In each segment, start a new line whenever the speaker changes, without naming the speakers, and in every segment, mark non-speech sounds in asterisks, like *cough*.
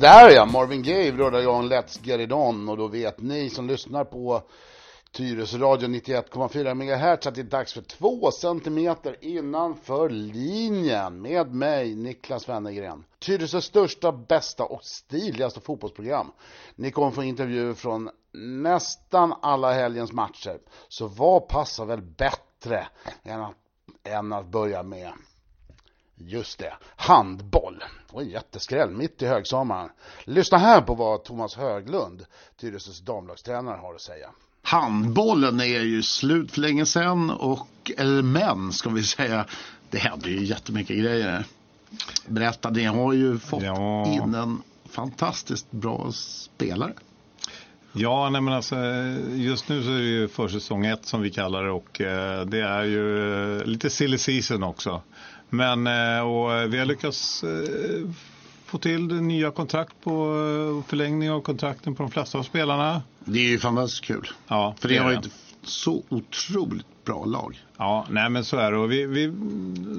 Sådär ja, Marvin Gaye rullar igång Let's Get It On och då vet ni som lyssnar på Tyresö radio 91,4 MHz att det är dags för två centimeter innanför linjen med mig, Niklas Wennergren. Tyresös största, bästa och stiligaste fotbollsprogram. Ni kommer få intervjuer från nästan alla helgens matcher. Så vad passar väl bättre än att, än att börja med Just det, handboll. Oj, jätteskräll mitt i högsommaren. Lyssna här på vad Thomas Höglund, Tyresös damlagstränare, har att säga.
Handbollen är ju slut för länge sedan och, eller men ska vi säga, det händer ju jättemycket grejer. Berätta, ni har ju fått ja. in en fantastiskt bra spelare.
Ja, nej men alltså, just nu så är det ju försäsong ett som vi kallar det och eh, det är ju eh, lite silly season också. Men eh, och vi har lyckats eh, få till nya kontrakt på eh, förlängning av kontrakten på de flesta av spelarna.
Det är ju fantastiskt kul. Ja, För det, det har ett så otroligt bra lag.
Ja, nej men så är det. Och vi, vi,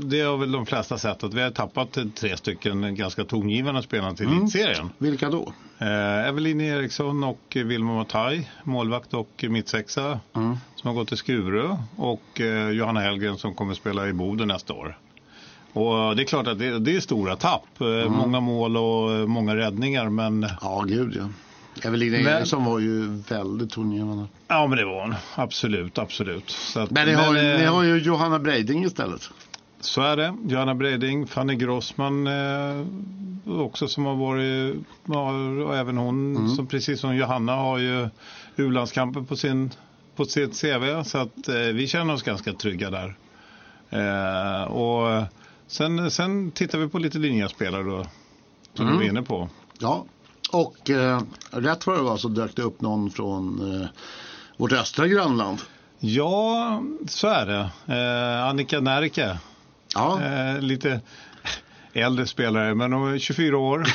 det har väl de flesta sett att vi har tappat tre stycken ganska tongivande spelare till mm. elitserien.
Vilka då?
Eh, Evelin Eriksson och Vilma Matai, målvakt och mittsexa mm. som har gått till Skuru och eh, Johanna Hellgren som kommer spela i Boden nästa år. Och det är klart att det, det är stora tapp. Eh, mm. Många mål och eh, många räddningar. Men...
Ja, gud ja. Evelina Eriksson var ju väldigt tongivande.
Ja, men det var hon. Absolut, absolut.
Att, men, ni har, men, ni har ju Johanna Breiding istället.
Så är det. Johanna Breiding, Fanny Grossman eh, också som har varit, och även hon, mm. som precis som Johanna har ju u-landskampen på, sin, på sitt CV. Så att eh, vi känner oss ganska trygga där. Eh, och Sen, sen tittar vi på lite linjespelare då, som mm. du var inne på.
Ja, och eh, rätt vad det var så dök det upp någon från eh, vårt östra grannland.
Ja, så är det. Eh, Annika Närke. Ja. Eh, lite äldre spelare, men hon är 24 år.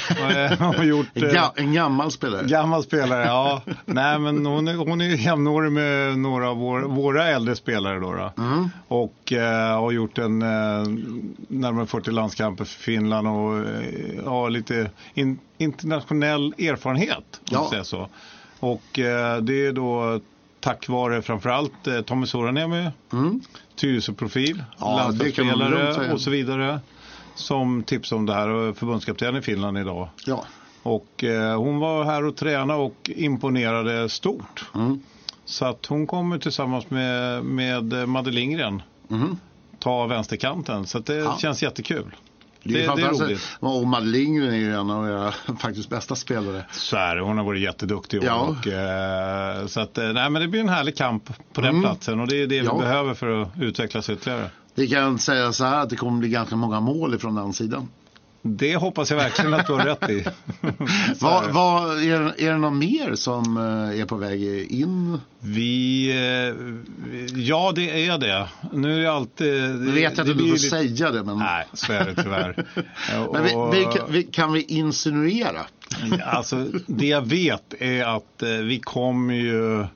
har *laughs* gjort, en, en gammal spelare.
Gammal spelare, ja. *laughs* Nej, men hon är, hon är jämnårig med några av vår, våra äldre spelare. Då, då. Mm. Och eh, har gjort en eh, närmare 40 landskamper för Finland och eh, har lite in, internationell erfarenhet. Ja. Säga så. Och eh, det är då tack vare framförallt eh, Tommy Soraniemi, mm. Tyresö-profil, ja, landslagsspelare och så vidare som tipsade om det här och förbundskapten i Finland idag. Ja. Och eh, hon var här och tränade och imponerade stort. Mm. Så att hon kommer tillsammans med, med Madde Lindgren mm. ta vänsterkanten. Så det ja. känns jättekul.
Det är, det, är roligt. Och Lindgren är ju en av era *laughs* faktiskt bästa spelare.
Så är det. Hon har varit jätteduktig. Ja. Och, eh, så att, eh, nej, men det blir en härlig kamp på den mm. platsen. Och det är det vi behöver för att utvecklas ytterligare.
Vi kan säga så här att det kommer bli ganska många mål ifrån den sidan.
Det hoppas jag verkligen att du har rätt i. *laughs*
vad, vad, är, är det något mer som eh, är på väg in?
Vi, eh, ja det är det. Nu är det alltid...
Nu vet jag att du får lite... säga det. Men...
Nej, så är det tyvärr. *laughs*
men vi, vi, kan, vi, kan vi insinuera?
alltså det jag vet är att eh, vi kommer ju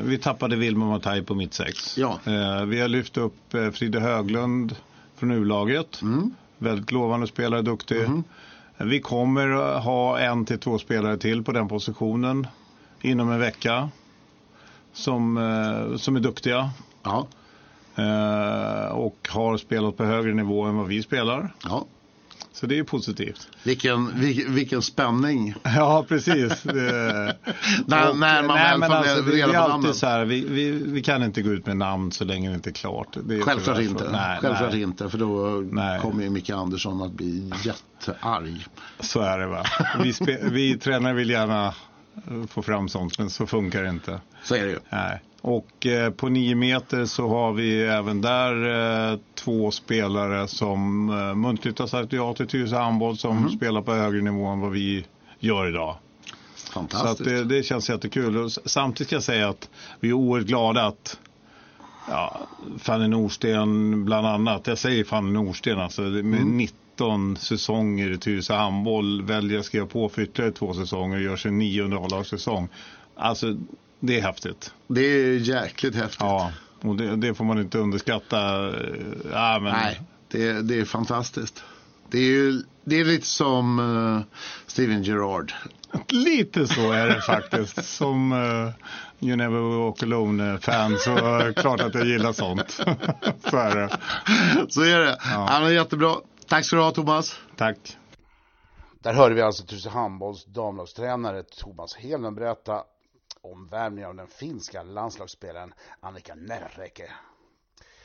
vi tappade Wilma Matai på mitt sex. Ja. Eh, vi har lyft upp eh, Fride Höglund från U-laget. Mm. Väldigt lovande spelare, duktig. Mm. Vi kommer ha en till två spelare till på den positionen inom en vecka. Som, eh, som är duktiga. Ja. Eh, och har spelat på högre nivå än vad vi spelar. Ja. Så det är positivt.
Vilken, vilken, vilken spänning. *laughs*
Ja, precis. *laughs* när,
och, när man nej, väl får alltså, reda på namnen.
Så här, vi, vi, vi, kan inte gå ut med namn så länge det inte är klart. Det är
Självklart inte. Nej, Självklart nej. inte. För då nej. kommer ju Micke Andersson att bli jättearg.
Så är det va. Vi, spe, *laughs* vi tränare vill gärna få fram sånt men så funkar det inte.
Så är det ju.
Nej. Och eh, på nio meter så har vi även där eh, två spelare som eh, muntligt har sagt ja till Tyresö handboll som mm. spelar på högre nivå än vad vi gör idag.
Fantastiskt.
Så det, det, känns jättekul. Och samtidigt ska jag säga att vi är oerhört glada att ja, Fanny Norsten bland annat, jag säger Fanny Norsten alltså, med mm. 19 säsonger i Tyresö handboll väljer att skriva på för ytterligare två säsonger och gör sin nionde A-lagssäsong. Alltså det är häftigt.
Det är jäkligt häftigt.
Ja, och det, det får man inte underskatta. Ja, men...
Nej, det, det är fantastiskt. Det är ju det är lite som uh, Steven Gerrard.
Lite så är det faktiskt. *laughs* som uh, You Never Walk Alone-fan så är det klart att jag gillar sånt. *laughs* så är det.
Så är det. Ja. Ja, men jättebra. Tack ska du ha Thomas.
Tack.
Där hörde vi alltså Tyresö handbolls damlagstränare Thomas Helmen berätta omvärmning av den finska landslagsspelaren Annika Närreke.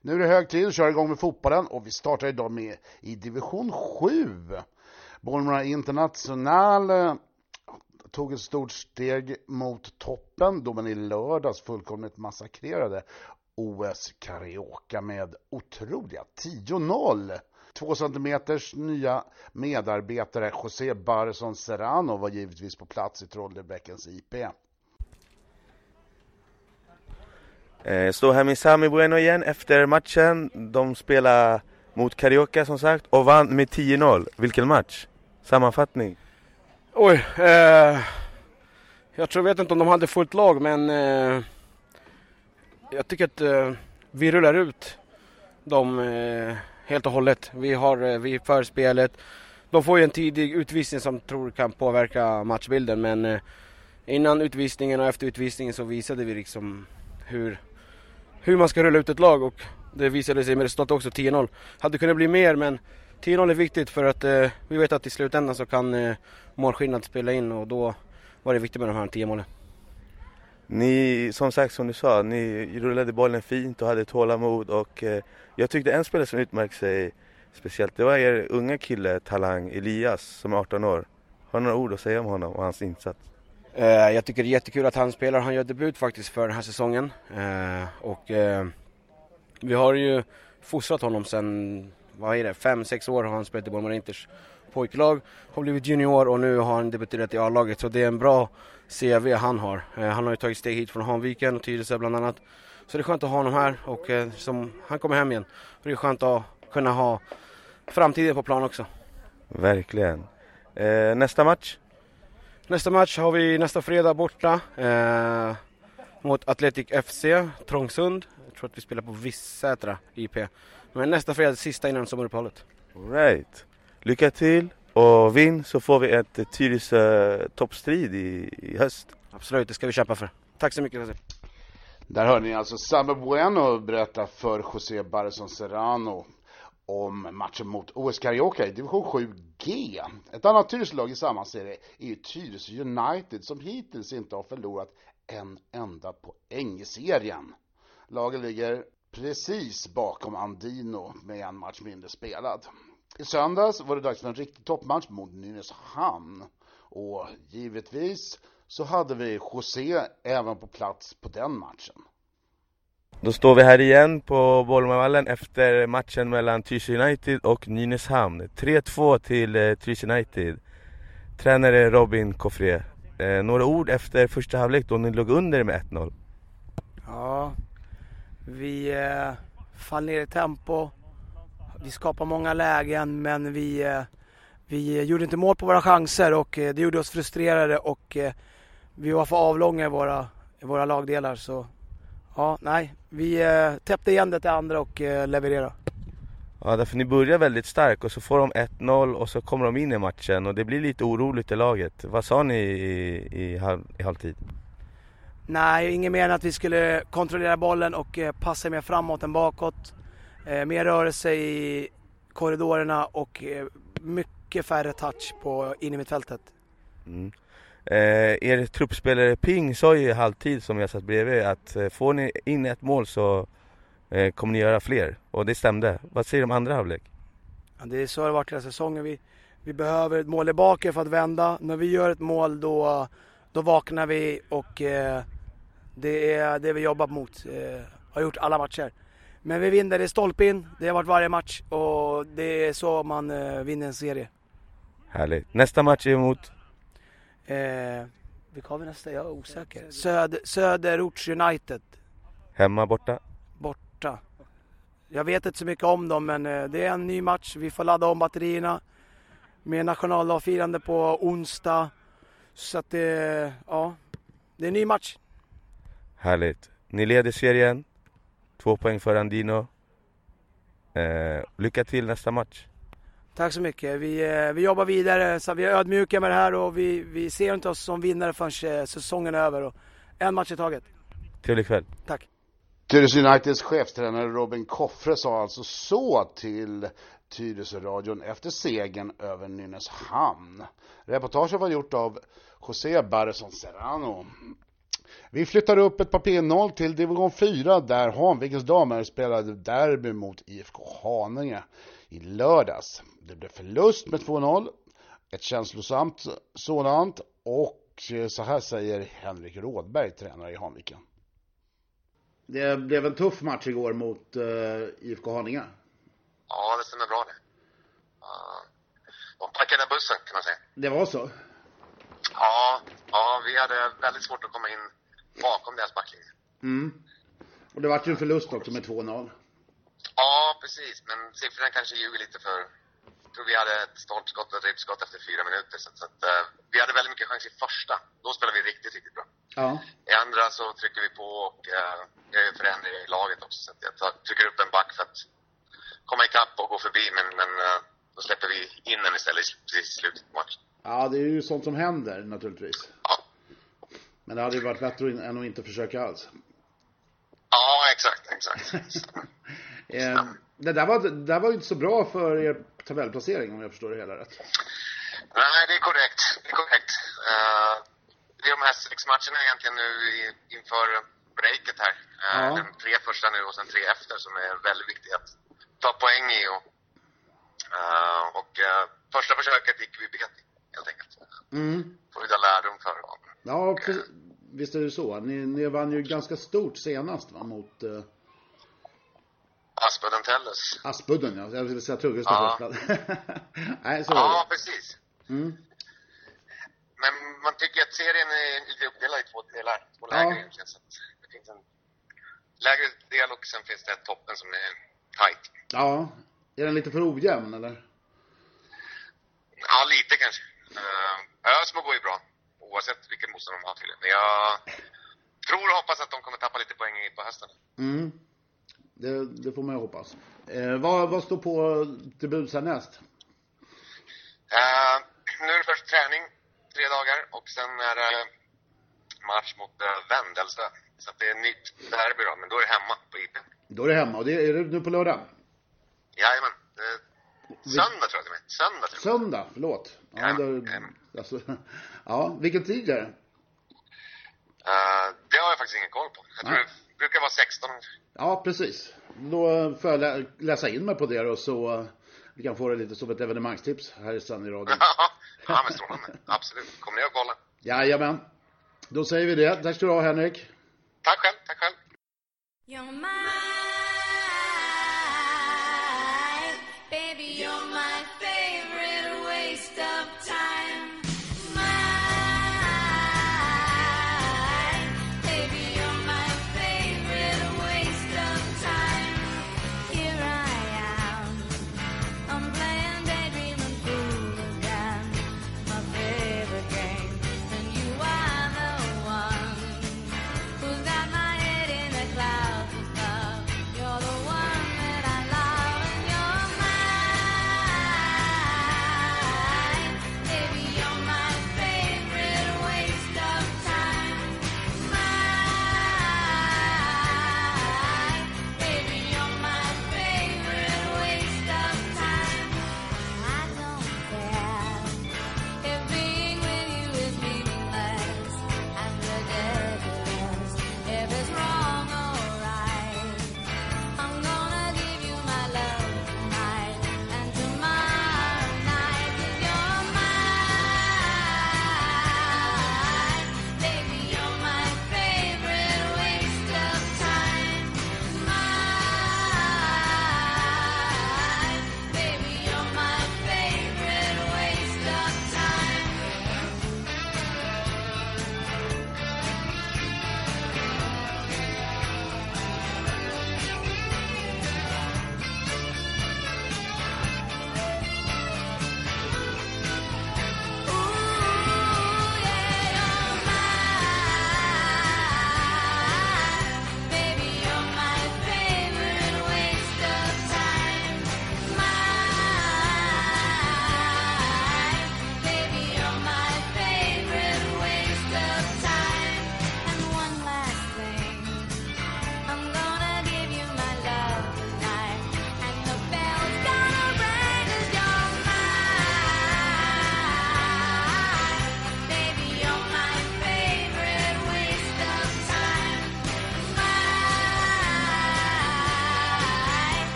Nu är det hög tid att köra igång med fotbollen och vi startar idag med i division 7. Bollmora International eh, tog ett stort steg mot toppen då man i lördags fullkomligt massakrerade OS Karaoke med otroliga 10-0. Två centimeters nya medarbetare José Barson Serrano var givetvis på plats i Trollebäckens IP.
Jag eh, står här med Sami Bueno igen efter matchen. De spelar mot Carioca som sagt och vann med 10-0. Vilken match? Sammanfattning?
Oj, eh, jag tror, vet inte om de hade fullt lag men eh, jag tycker att eh, vi rullar ut dem eh, helt och hållet. Vi har eh, vi för spelet. De får ju en tidig utvisning som tror kan påverka matchbilden men eh, innan utvisningen och efter utvisningen så visade vi liksom hur, hur man ska rulla ut ett lag och det visade sig med resultatet också 10-0. Hade kunnat bli mer men 10-0 är viktigt för att eh, vi vet att i slutändan så kan eh, målskillnad spela in och då var det viktigt med de här 10 målen.
Ni, som sagt som du sa, ni rullade bollen fint och hade tålamod och eh, jag tyckte en spelare som utmärkte sig speciellt, det var er unga kille, talang Elias som är 18 år. Har du några ord att säga om honom och hans insats?
Eh, jag tycker det är jättekul att han spelar. Han gör debut faktiskt för den här säsongen. Eh, och eh, vi har ju fostrat honom sen, vad är det, fem, sex år har han spelat i Bournemouth Inters pojklag. Har blivit junior och nu har han debuterat i A-laget. Så det är en bra CV han har. Eh, han har ju tagit steg hit från Hanviken och Tyresö bland annat. Så det är skönt att ha honom här och eh, som, han kommer hem igen. Och det är skönt att kunna ha framtiden på plan också.
Verkligen. Eh, nästa match?
Nästa match har vi nästa fredag borta eh, mot Atletic FC Trångsund. Jag tror att vi spelar på Vissätra IP. Men nästa fredag, sista innan sommaruppehållet.
Right. Lycka till och vinn så får vi ett Tyresö toppstrid i, i höst.
Absolut, det ska vi kämpa för. Tack så mycket.
Där hörde ni alltså Samba Bueno berätta för José Barson Serrano om matchen mot OS-Karaoke i division 7G. Ett annat Tyresö-lag i samma serie är ju Tyresö United som hittills inte har förlorat en enda poäng i serien. Laget ligger precis bakom Andino med en match mindre spelad. I söndags var det dags för en riktig toppmatch mot Nynäshamn och givetvis så hade vi José även på plats på den matchen.
Då står vi här igen på Bolmavallen efter matchen mellan Tyresö United och Nynäshamn. 3-2 till eh, Tyresö United. Tränare Robin Koffré. Eh, några ord efter första halvlek då ni låg under med 1-0.
Ja, vi eh, fall ner i tempo. Vi skapade många lägen men vi, eh, vi gjorde inte mål på våra chanser och eh, det gjorde oss frustrerade och eh, vi var för avlånga i våra, i våra lagdelar. Så ja, nej, vi eh, täppte igen det till andra och eh, levererade.
Ja, därför ni börjar väldigt starkt och så får de 1-0 och så kommer de in i matchen och det blir lite oroligt i laget. Vad sa ni i, i, i halvtid?
Nej, inget mer än att vi skulle kontrollera bollen och eh, passa mer framåt än bakåt. Eh, mer rörelse i korridorerna och eh, mycket färre touch på in i mittfältet.
Mm. Eh, er truppspelare Ping sa ju i halvtid som jag satt bredvid att eh, får ni in ett mål så eh, kommer ni göra fler. Och det stämde. Vad säger du om andra halvlek?
Ja, det är så det har varit hela säsongen. Vi, vi behöver ett mål i baken för att vända. När vi gör ett mål då, då vaknar vi och eh, det är det vi jobbar mot. Eh, har gjort alla matcher. Men vi vinner, det är stolpe in. Det har varit varje match och det är så man eh, vinner en serie.
Härligt. Nästa match är mot?
Eh, vilka har vi nästa? Jag är osäker. Söder, Söderorts United.
Hemma, borta?
Borta. Jag vet inte så mycket om dem men eh, det är en ny match. Vi får ladda om batterierna med nationaldagsfirande på onsdag. Så att det, ja, det är en ny match.
Härligt. Ni leder serien. Två poäng för Andino. Eh, lycka till nästa match.
Tack så mycket. Vi, eh, vi jobbar vidare, så vi är ödmjuka med det här och vi, vi ser inte oss som vinnare förrän eh, säsongen är över. Och en match i taget.
Trevlig kväll.
Tack.
Tyresö Uniteds chefstränare Robin Koffre sa alltså så till Tyresö-radion efter segern över Nynäshamn. Reportaget var gjort av José Barreson Serrano. Vi flyttar upp ett par pinnhål till division 4 där Hanvikens damer spelade derby mot IFK Haninge i lördags. Det blev förlust med 2-0, ett känslosamt sådant och så här säger Henrik Rådberg, tränare i Hanviken. Det blev en tuff match igår mot uh, eh, IFK Haninge.
Ja, det stämmer bra det. Uh, de packade bussen kan man säga.
Det var så?
Ja, ja vi hade väldigt svårt att komma in bakom deras backlinje.
Mm. Och det vart ju en förlust också med 2-0.
Ja, precis. Men siffrorna kanske ljuger lite för... Jag tror vi hade ett stolpskott och ett ribbskott efter fyra minuter. Så, så att, uh, vi hade väldigt mycket chans i första. Då spelade vi riktigt, riktigt bra.
Ja.
I andra så trycker vi på och uh, gör förändringar i laget också. Så att jag tar, trycker upp en back för att komma ikapp och gå förbi. Men, men uh, då släpper vi in den istället precis i slutet på matchen.
Ja, det är ju sånt som händer naturligtvis.
Ja.
Men det hade ju varit bättre än att inte försöka alls.
Ja, exakt, exakt. *laughs*
eh, det där var, det där var ju inte så bra för er tabellplacering om jag förstår det hela rätt.
Nej, det är korrekt. Det är korrekt. Uh, det är de här sex matcherna egentligen nu inför breaket här. Uh, ja. De tre första nu och sen tre efter som är väldigt viktiga att ta poäng i. Och, uh, och första försöket gick vi bet helt enkelt.
Mm.
Får vi ta lärdom för.
Ja, visst är det så. Ni, ni vann ju ganska stort senast va, mot uh...
Aspudden Tellus.
Aspudden ja, jag ville säga Tuggestad
ja. *laughs*
Nej, så
Ja, precis.
Mm.
Men man tycker att serien är lite uppdelad i två delar, två läger ja. egentligen. Så det finns en lägre del och sen finns det toppen som är tight.
Ja. Är den lite för ojämn eller?
Ja, lite kanske. Uh, Ösmo går ju bra oavsett vilken motstånd de har tydligen. Men jag tror och hoppas att de kommer tappa lite poäng på hösten.
Mm. Det, det får man ju hoppas. Eh, vad, vad står på till buds härnäst?
Uh, nu är det först träning, tre dagar, och sen är det match mot uh, Vendelsö. Så det är nytt derby då, men då är det hemma på IP.
Då är det hemma, och det är det nu på lördag?
Jajamän. Söndag tror jag det är. Söndag tror
jag. Söndag, förlåt. Ja,
jajamän,
då, Alltså, *laughs* ja, vilken tid är det?
Uh, det har jag faktiskt ingen koll på. Jag tror det brukar vara 16.
Ja, precis. Då får jag lä läsa in mig på det och så uh, vi kan få det lite som ett evenemangstips här sen i radion. *laughs*
ja, men strålande. Absolut. Kommer ni att kolla?
Jajamän. Då säger vi det. Tack ska du ha, Henrik.
Tack själv. Tack själv.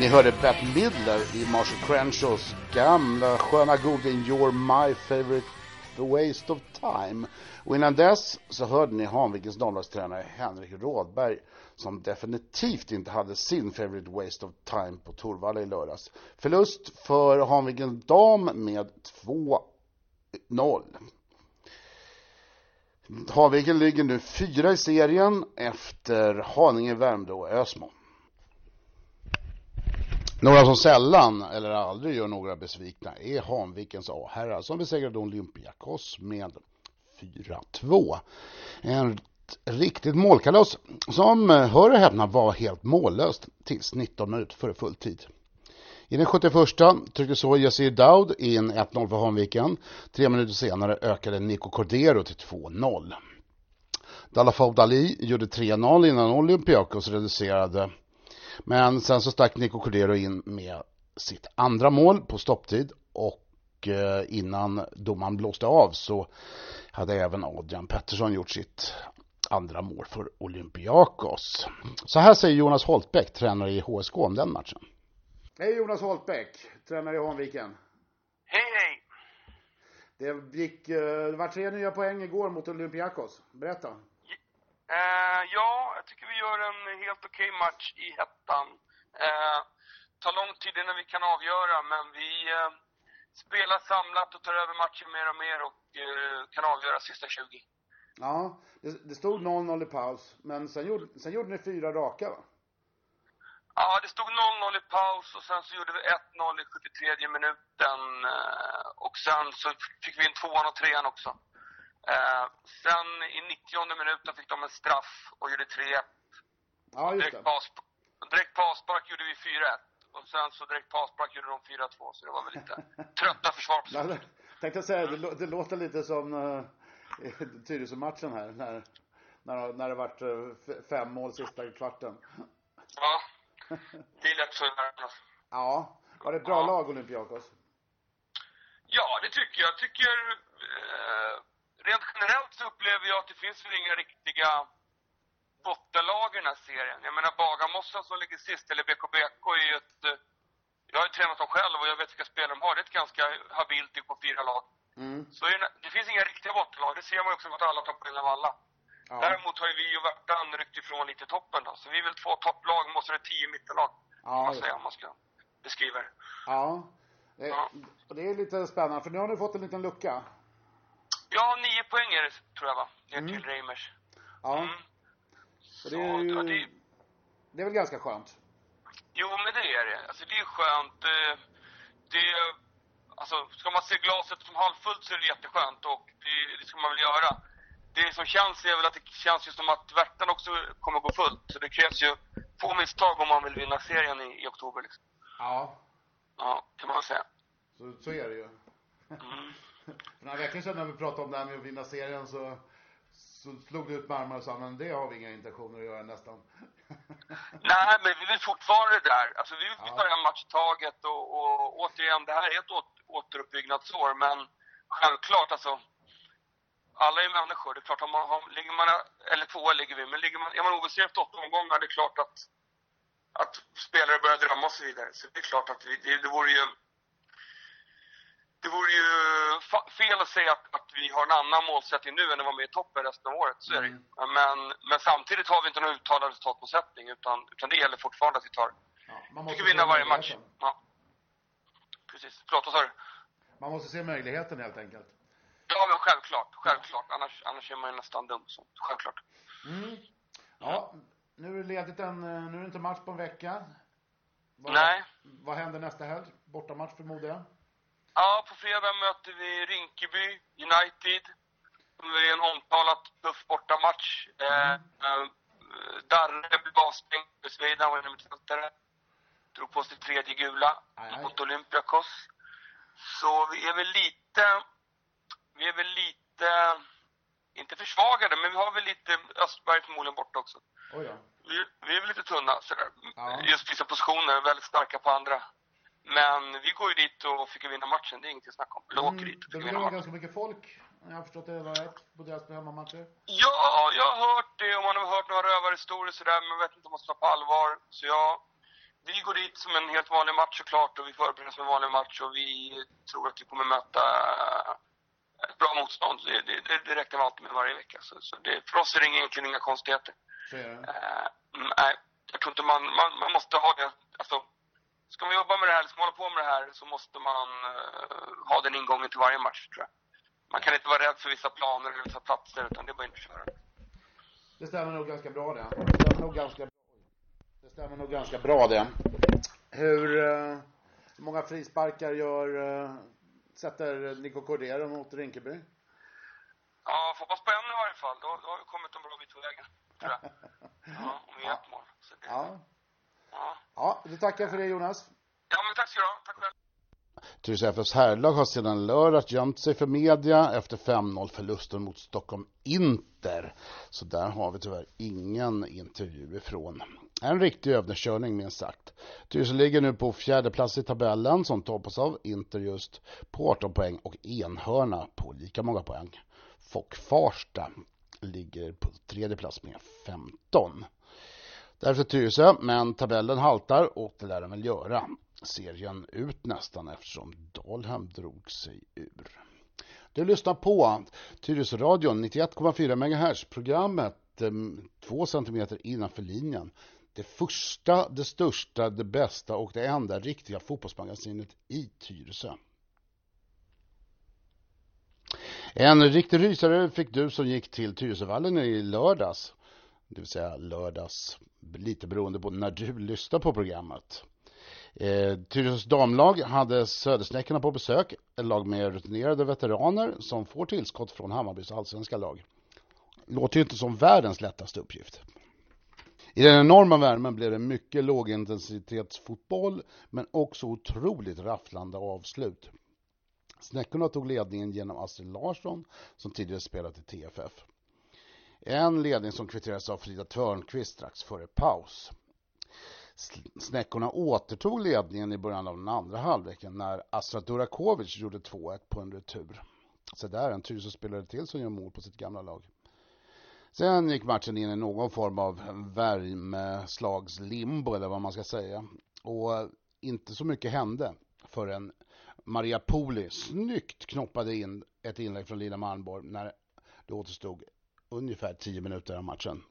Ni hörde Bette Midler i Marshall Crenshaws gamla sköna goding You're My Favorite The Waste of Time. Och innan dess så hörde ni Hanvikens damlagstränare Henrik Rådberg som definitivt inte hade sin favorite waste of time på Torvalla i lördags. Förlust för Hanvikens dam med 2-0. Hanviken ligger nu fyra i serien efter Haninge, Värmdö och Ösmo. Några som sällan eller aldrig gör några besvikna är Hanvikens A-herrar som besegrade Olympiakos med 4-2. En riktigt målkalas som, eh, hör och häpna, var helt mållöst tills 19 minuter före fulltid. I den 71 tryckte så Yassir Daud in 1-0 för Hanviken. Tre minuter senare ökade Nico Cordero till 2-0. Dalafoud Ali gjorde 3-0 innan Olympiakos reducerade men sen så stack Nico Cordero in med sitt andra mål på stopptid och eh, innan domaren blåste av så hade även Adrian Pettersson gjort sitt andra mål för Olympiakos. Så här säger Jonas Holtbäck, tränare i HSK, om den matchen. Hej Jonas Holtbäck, tränare i Hanviken.
Hej hej!
Det gick, eh, det var tre nya poäng igår mot Olympiakos. Berätta.
Uh, ja, jag tycker vi gör en helt okej okay match i hettan. Uh, tar lång tid innan vi kan avgöra, men vi uh, spelar samlat och tar över matchen mer och mer och kan avgöra sista 20.
Ja, det, det stod 0-0 i paus, men sen gjorde, sen gjorde ni fyra raka va?
Ja, det stod 0-0 i paus och sen så gjorde vi 1-0 i 73 minuten och sen så fick vi in tvåan och trean också. Eh, sen i 90 minuten fick de en straff och gjorde 3-1.
Ja, just
direkt, direkt passpark gjorde vi 4-1. Och sen så direkt passpark gjorde de 4-2. Så det var väl lite *laughs* trötta försvar på.
Tänkte säga, det, det låter lite som uh, *laughs* Tyresö-matchen här. När, när, när det vart uh, fem mål sista kvarten.
Ja, det är lätt så
Ja, var det ett bra ja. lag Olympiakos?
Ja, det tycker jag. Jag tycker eh, rent generellt så upplever jag att det finns väl inga riktiga bottenlag i den här serien. Jag menar Bagarmossen som ligger sist, eller BKBK, är ju ett... Eh, jag har ju tränat dem själv och jag vet vilka spelare de har. Det är ett ganska habilt typ på fyra lag. Mm. Så det finns inga riktiga bottenlag. Det ser man också på att alla tar poäng av alla. Ja. Däremot har ju vi och Värtan ryckt ifrån lite toppen då. Så vi är väl två topplag, måste det tio mittenlag. Ja, kan man säga om man ska beskriva det.
Ja. Det, ja. det är lite spännande, för nu har ni fått en liten lucka.
Ja, nio poäng är det, tror jag va? Ner mm. till Reimers.
Ja. Mm. Och det är ju... Ja, det... det är väl ganska skönt?
Jo, men det är det. Alltså det är skönt. Det, det, alltså, ska man se glaset som halvfullt så är det jätteskönt och det, det ska man väl göra. Det som känns är väl att det känns ju som att Värtan också kommer gå fullt. Så det krävs ju få misstag om man vill vinna serien i, i oktober liksom.
Ja.
Ja, kan man säga.
Så, så är det ju. Mm. För några veckor sedan när vi pratade om det här med att vinna serien så, så slog du ut med armarna och sa men det har vi inga intentioner att göra nästan. *laughs*
Nej, men vi vill fortfarande där. Alltså vi vill ta en match i taget och, och återigen, det här är ett återuppbyggnadsår men självklart alltså alla är människor. Det är klart, om man har, ligger man, eller tvåa ligger vi, men ligger man, är man obesegrad åtta omgångar, det är klart att, att spelare börjar drömma och så vidare. Så det är klart att vi, det, det vore ju det vore ju fel att säga att, att, vi har en annan målsättning nu än att vara med i toppen resten av året. Så är det mm. men, men samtidigt har vi inte någon uttalad resultatmålsättning utan, utan det gäller fortfarande att vi tar... Ja, man måste vinna varje match. Ja. Precis. Förlåt, vad sa du?
Man måste se möjligheten helt enkelt.
Ja, men självklart. Självklart. Annars, annars är man ju nästan dum. Så, självklart.
Mm. Ja, nu är det ledigt en, nu är det inte match på en vecka.
Vad, Nej.
Vad händer nästa helg? Bortamatch förmodar jag?
Ja, på fredag möter vi Rinkeby United. Det är en omtalat tuff bortamatch. Mm. Eh, Darre blev avstängd för Sweden, han var mittfältare. Drog på sig tredje gula aj, mot Olympiakos. Så vi är väl lite, vi är väl lite, inte försvagade, men vi har väl lite Östberg förmodligen borta också. Vi, vi, är väl lite tunna sådär. Ja. Just vissa positioner, väldigt starka på andra. Men vi går ju dit och fick vinna matchen, det är inget att snacka om. Eller mm, åker dit och
fick vinna matchen. Det ganska mycket folk, jag har förstått det rätt, på deras hemmamatcher.
Ja, jag har hört det och man har hört några rövarhistorier sådär, men jag vet inte om man ska ta på allvar. Så jag, vi går dit som en helt vanlig match såklart och vi förbereder som en vanlig match och vi tror att vi kommer möta ett bra motstånd. Det, det, det räknar vi alltid med varje vecka. Så, så det, för oss är det egentligen inga konstigheter. Uh, nej, jag tror inte man, man, man måste ha det. Alltså, ska man jobba med det här, ska man hålla på med det här så måste man uh, ha den ingången till varje match tror jag. Man kan inte vara rädd för vissa planer eller vissa platser utan det är bara in och köra.
Det stämmer nog ganska bra det. Det stämmer nog ganska, det stämmer nog ganska bra det. Hur, uh, hur många frisparkar gör, uh, sätter Nico Cordero mot Rinkeby?
Ja, får hoppas på en i varje fall. Då, då har vi kommit en bra bit på vägen, tror jag. *laughs* Ja, om vi ja. ett mål. Så det,
ja. Ja. Ja, du tackar för det Jonas.
Ja, men tack ska du ha. Tack själv.
Tyresö FFs herrlag har sedan lördag gömt sig för media efter 5-0 förlusten mot Stockholm Inter. Så där har vi tyvärr ingen intervju ifrån. En riktig övningskörning minst sagt. Tyresö ligger nu på fjärde plats i tabellen som toppas av Inter just på 18 poäng och Enhörna på lika många poäng. Fock Farsta ligger på tredje plats med 15. Därför Tyresö, men tabellen haltar och det lär den väl göra serien ut nästan eftersom Dalhem drog sig ur. Du lyssnar på Tyresöradion 91,4 MHz, programmet ehm, 2 cm innanför linjen. Det första, det största, det bästa och det enda riktiga fotbollsmagasinet i Tyresö. En riktig rysare fick du som gick till Tyresövallen i lördags. Det vill säga lördags, lite beroende på när du lyssnar på programmet. Eh, Tyresös damlag hade Södersnäckorna på besök, ett lag med rutinerade veteraner som får tillskott från Hammarbys allsvenska lag. Låter ju inte som världens lättaste uppgift. I den enorma värmen blev det mycket lågintensitetsfotboll men också otroligt rafflande avslut. Snäckorna tog ledningen genom Astrid Larsson som tidigare spelat i TFF. En ledning som kvitterades av Frida Törnqvist strax före paus. Snäckorna återtog ledningen i början av den andra halvleken när Astra Durakovic gjorde 2-1 på en retur. Så där en Tyresö-spelare till som gör mål på sitt gamla lag. Sen gick matchen in i någon form av värmeslagslimbo eller vad man ska säga. Och inte så mycket hände förrän Maria Poli snyggt knoppade in ett inlägg från Lina Malmborg när det återstod ungefär 10 minuter av matchen.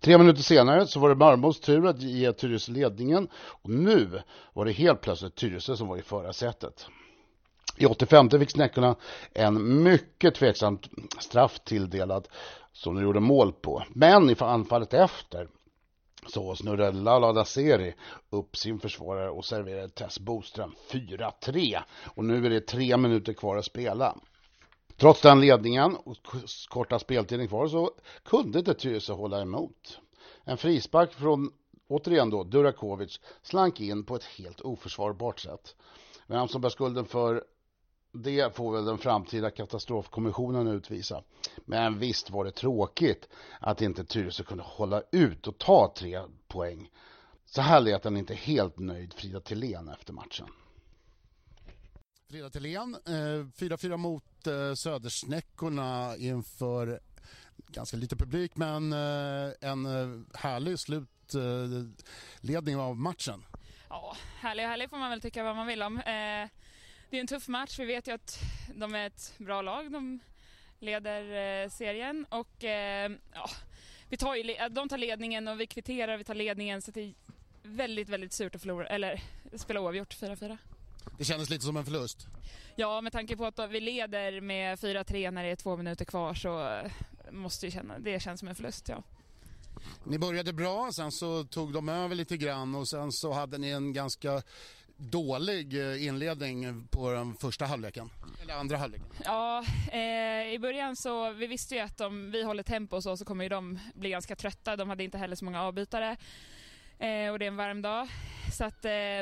Tre minuter senare så var det Marmos tur att ge Tyresö ledningen och nu var det helt plötsligt Tyresö som var i förarsätet. I 85 fick Snäckorna en mycket tveksam straff tilldelad som de gjorde mål på. Men i anfallet efter så snurrade Lala Daseri upp sin försvarare och serverade Tess Boström 4-3. Och nu är det tre minuter kvar att spela. Trots den ledningen och korta speltiden kvar så kunde inte Tyresö hålla emot. En frispark från, återigen då, Durakovic slank in på ett helt oförsvarbart sätt. Vem som bär skulden för det får väl den framtida katastrofkommissionen utvisa. Men visst var det tråkigt att inte Tyresö kunde hålla ut och ta tre poäng. Så här lät en inte helt nöjd Frida Tillén efter matchen.
Frida Thelén, eh, 4-4 mot eh, Södersnäckorna inför ganska lite publik men eh, en härlig slutledning av matchen.
Ja, härlig och härlig får man väl tycka vad man vill om. Det är en tuff match. Vi vet ju att de är ett bra lag. De leder serien och ja, vi tar ju, de tar ledningen och vi kvitterar, vi tar ledningen så det är väldigt, väldigt surt att förlora, eller spela oavgjort 4-4.
Det kändes lite som en förlust.
Ja, med tanke på att vi leder med 4-3 när det är två minuter kvar så måste ju känna, det känns som en förlust, ja.
Ni började bra, sen så tog de över lite grann och sen så hade ni en ganska dålig eh, inledning på den första halvleken, eller andra halvleken.
Ja, eh, i början så, vi visste ju att om vi håller tempo och så, så kommer ju de bli ganska trötta. De hade inte heller så många avbytare. Eh, och det är en varm dag. Så att eh,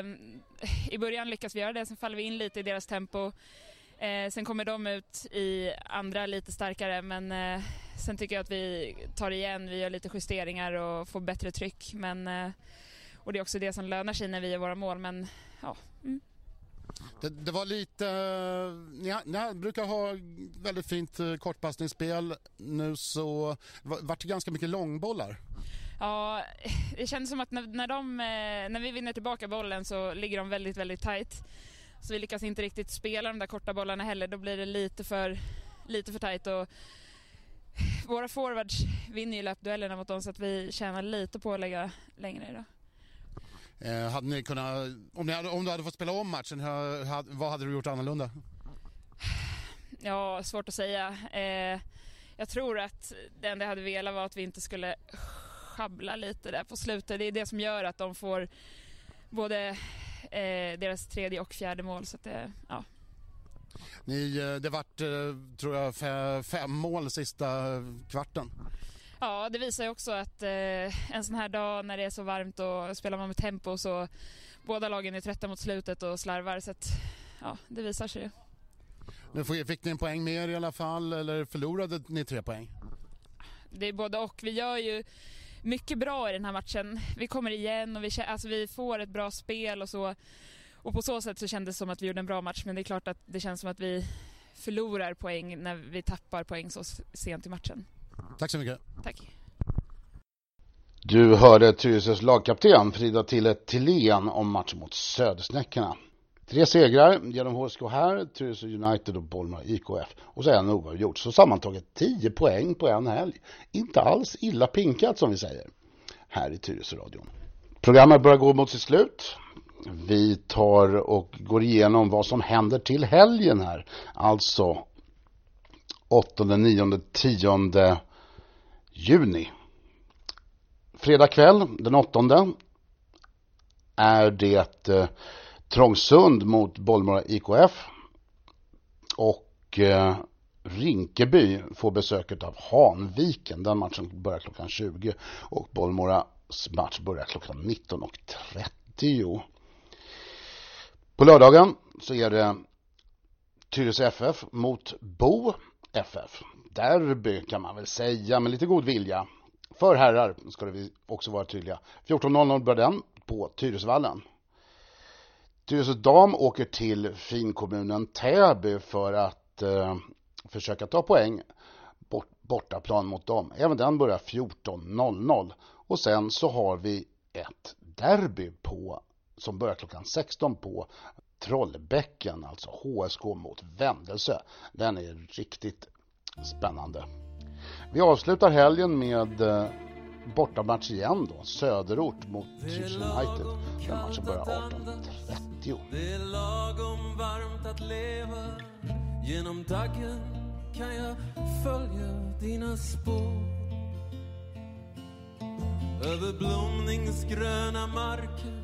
i början lyckas vi göra det, sen faller vi in lite i deras tempo. Eh, sen kommer de ut i andra lite starkare men eh, sen tycker jag att vi tar igen, vi gör lite justeringar och får bättre tryck. Men, eh, och det är också det som lönar sig när vi gör våra mål. Men, ja. Mm.
Det, det, var lite, eh, ni, ni, brukar ha väldigt fint eh, kortpassningsspel. Nu så vart det ganska mycket långbollar.
Ja, *laughs* det känns som att när, när, de, eh, när vi vinner tillbaka bollen så ligger de väldigt, väldigt tight. Så vi lyckas inte riktigt spela de där korta bollarna heller. Då blir det lite för, lite för tight. Och *sighs* våra forwards vinner ju löpduellerna mot dem så att vi tjänar lite på att lägga längre idag.
Eh, hade ni kunnat, om, ni hade, om du hade fått spela om matchen, vad hade du gjort annorlunda? *sighs*
Ja, svårt att säga. Eh, jag tror att det enda jag hade velat var att vi inte skulle schabbla lite där på slutet. Det är det som gör att de får både eh, deras tredje och fjärde mål. Så att det, ja.
Ni, eh, det vart, eh, tror jag, fem mål sista kvarten.
Ja, det visar ju också att eh, en sån här dag när det är så varmt och spelar man med tempo så båda lagen är trötta mot slutet och slarvar. Så att, ja, det visar sig ju.
Nu fick ni en poäng mer i alla fall eller förlorade ni tre poäng?
Det är både och. Vi gör ju mycket bra i den här matchen. Vi kommer igen och vi, alltså vi får ett bra spel och så. Och på så sätt så kändes det som att vi gjorde en bra match men det är klart att det känns som att vi förlorar poäng när vi tappar poäng så sent i matchen.
Tack så mycket.
Tack.
Du hörde Tyresös lagkapten Frida Tille Tillén om matchen mot Södersnäckorna. Tre segrar genom HSK här, Tyresö United och Bollmar IKF. Och så en oavgjort. Så sammantaget 10 poäng på en helg. Inte alls illa pinkat som vi säger här i Tyresö-radion. Programmet börjar gå mot sitt slut. Vi tar och går igenom vad som händer till helgen här. Alltså 8, 9, 10 juni. Fredag kväll den 8 är det eh, Trångsund mot Bollmora IKF. Och eh, Rinkeby får besöket av Hanviken. Den matchen börjar klockan 20 och Bollmoras match börjar klockan 19.30. På lördagen så är det Tyresö FF mot Bo FF. Derby kan man väl säga med lite god vilja. För herrar ska det också vara tydliga. 14.00 börjar den på Tyresvallen. Tyresö Dam åker till finkommunen Täby för att eh, försöka ta poäng bort, bortaplan mot dem. Även den börjar 14.00 och sen så har vi ett derby på som börjar klockan 16 på Trollbäcken, alltså HSK mot Vändelse. Den är riktigt spännande. Vi avslutar helgen med eh, bortamatch igen då, Söderort mot Tyresö United. Den matchen börjar 18.30. Det är lagom varmt att leva. Genom daggen kan jag följa dina spår. Över blomningsgröna marker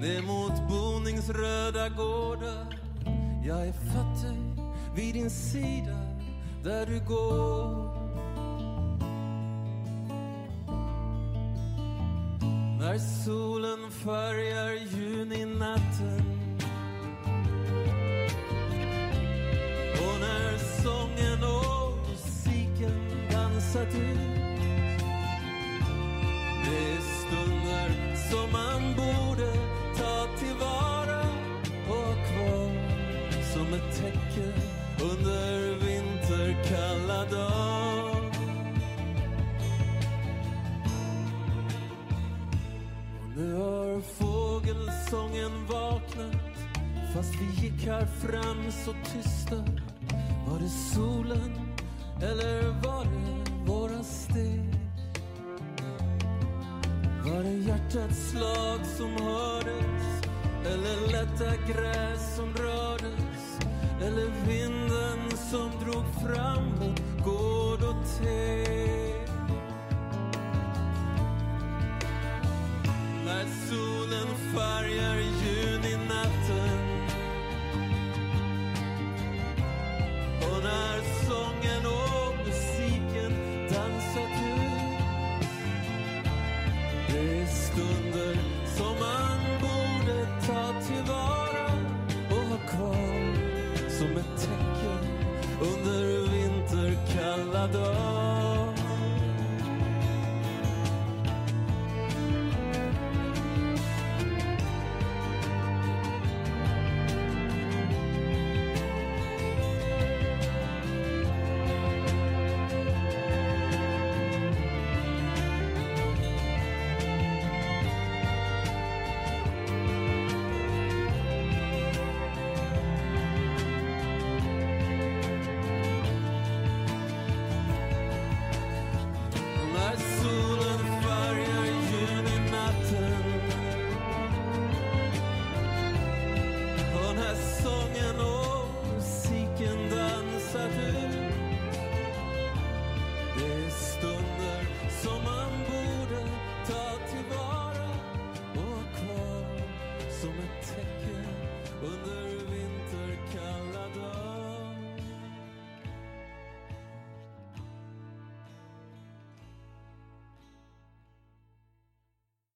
Ner mot boningsröda gårdar. Jag är fattig vid din sida där du går. Solen färgar juninatten Och när sången och musiken dansat ut. Det är stunder som man borde ta tillvara och ha kvar som ett täcke under vinterkalla dagar har fågelsången vaknat Fast vi gick här fram så tysta Var det solen eller var det våra steg? Var det hjärtats slag som hördes? Eller lätta gräs som rördes? Eller vinden som drog fram mot gård och te? Solen